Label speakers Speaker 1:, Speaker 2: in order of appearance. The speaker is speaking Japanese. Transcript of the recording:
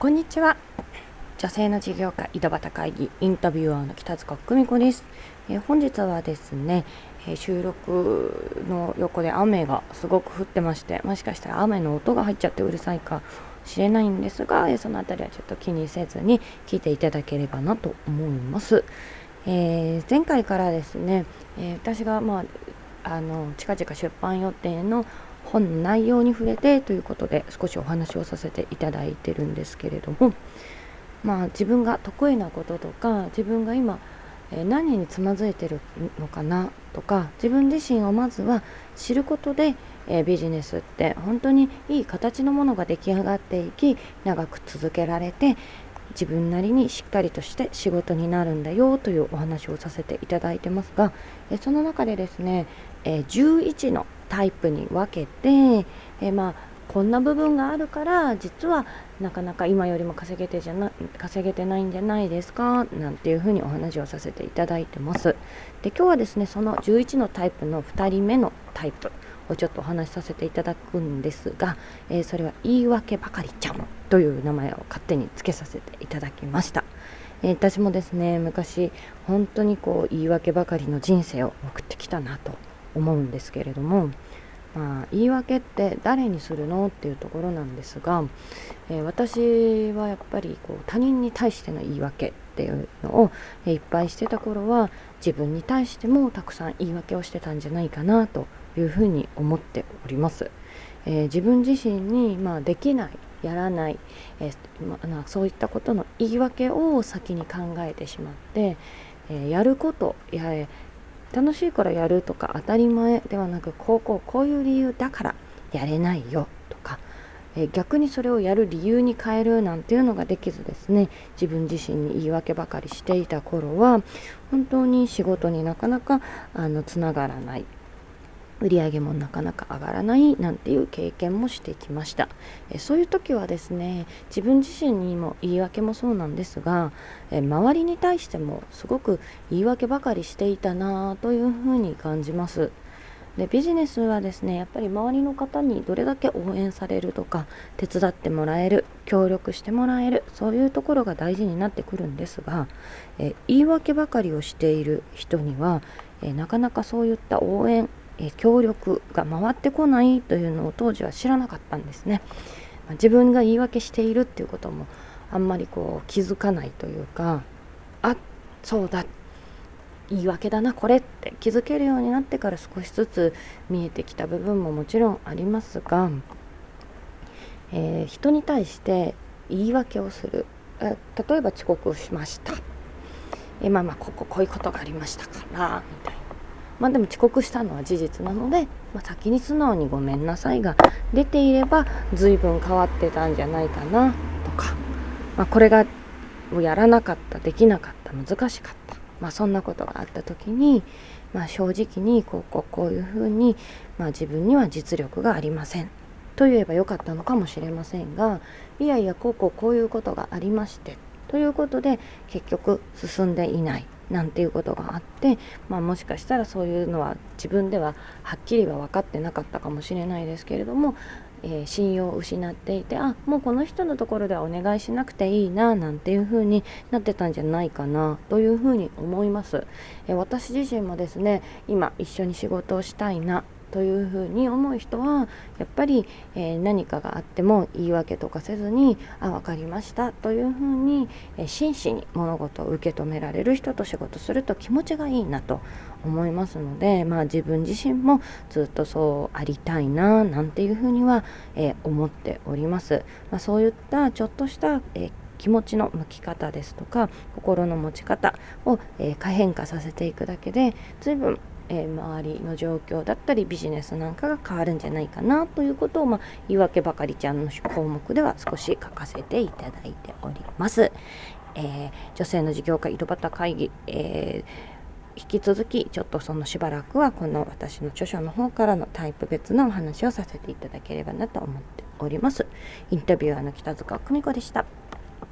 Speaker 1: こんにちは。女性の事業家井戸端会議インタビュアーの北塚久美子です、えー、本日はですね、えー、収録の横で雨がすごく降ってましてもしかしたら雨の音が入っちゃってうるさいかもしれないんですが、えー、その辺りはちょっと気にせずに聞いていただければなと思います、え前回からですね、え私がまああの近々出版予定の本の内容に触れてということで少しお話をさせていただいてるんですけれどもまあ自分が得意なこととか自分が今何につまずいてるのかなとか自分自身をまずは知ることで、えビジネスって本当にいい形のものが出来上がっていき長く続けられて自分なりにしっかりとして仕事になるんだよというお話をさせていただいてますが、えその中でですね、え11のタイプに分けて、えまあこんな部分があるから実はなかなか今よりも稼げてじゃな稼げてないんじゃないですかなんていうふうにお話をさせていただいてます。で今日はですねその11のタイプの2人目のタイプをちょっとお話しさせていただくんですが、えー、それは言い訳ばかりちゃんという名前を勝手につけさせていただきました、えー、私もですね昔本当にこう言い訳ばかりの人生を送ってきたなと思うんですけれどもまあ、言い訳って誰にするのっていうところなんですが、えー、私はやっぱりこう他人に対しての言い訳っていうのを、えー、いっぱいしてた頃は自分に対してもたくさん言い訳をしてたんじゃないかなというふうに思っております。えー、自分自身に、まあ、できないやらない、えまあ、そういったことの言い訳を先に考えてしまって、えやることや楽しいからやるとか当たり前ではなくこうこういう理由だからやれないよとか、え逆にそれをやる理由に変えるなんていうのができずですね自分自身に言い訳ばかりしていた頃は本当に仕事になかなかあのつながらない。売上もなかなか上がらないなんていう経験もしてきました。えそういう時はですね自分自身にも言い訳もそうなんですがえ周りに対してもすごく言い訳ばかりしていたなというふうに感じます。でビジネスはですねやっぱり周りの方にどれだけ応援されるとか手伝ってもらえる協力してもらえるそういうところが大事になってくるんですがえ言い訳ばかりをしている人にはえなかなかそういった応援え協力が回ってこないというのを当時は知らなかったんですね。ま自分が言い訳しているっていうこともあんまりこう気づかないというかあそうだ。言い訳だなこれって気づけるようになってから少しずつ見えてきた部分ももちろんありますが、えー、人に対して言い訳をする。例えば遅刻しました。えまあまあこここういうことがありましたからみたいな。まあでも遅刻したのは事実なので、まあ、先に素直にごめんなさいが出ていれば随分変わってたんじゃないかなとか、まあ、これがやらなかったできなかった難しかった、まあ、そんなことがあった時に、まあ、正直にこうこうこういうふうに、まあ、自分には実力がありません。と言えばよかったのかもしれませんがいやいやこうこうこういうことがありましてということで結局進んでいない。なんていうことがあって、まあ、もしかしたらそういうのは自分でははっきりは分かってなかったかもしれないですけれども、えー、信用を失っていてあもうこの人のところではお願いしなくていいななんていうふうになってたんじゃないかなというふうに思います、えー、私自身もですね今一緒に仕事をしたいなというふうに思う人はやっぱり、えー、何かがあっても言い訳とかせずに「あ分かりました」というふうに、えー、真摯に物事を受け止められる人と仕事すると気持ちがいいなと思いますので、まあ、自分自身もずっとそうありたいななんていうふうには、えー、思っております。まあ、そういったちょっとした、え気持ちの向き方ですとか心の持ち方を、えー、変化させていくだけで随分えー、周りの状況だったりビジネスなんかが変わるんじゃないかなということを、まあ、言い訳ばかりちゃんの項目では少し書かせていただいております。えー、女性の事業家井戸端会議、えー、引き続きちょっとそのしばらくはこの私の著書の方からのタイプ別のお話をさせていただければなと思っております。インタビュアーの北塚久美子でした。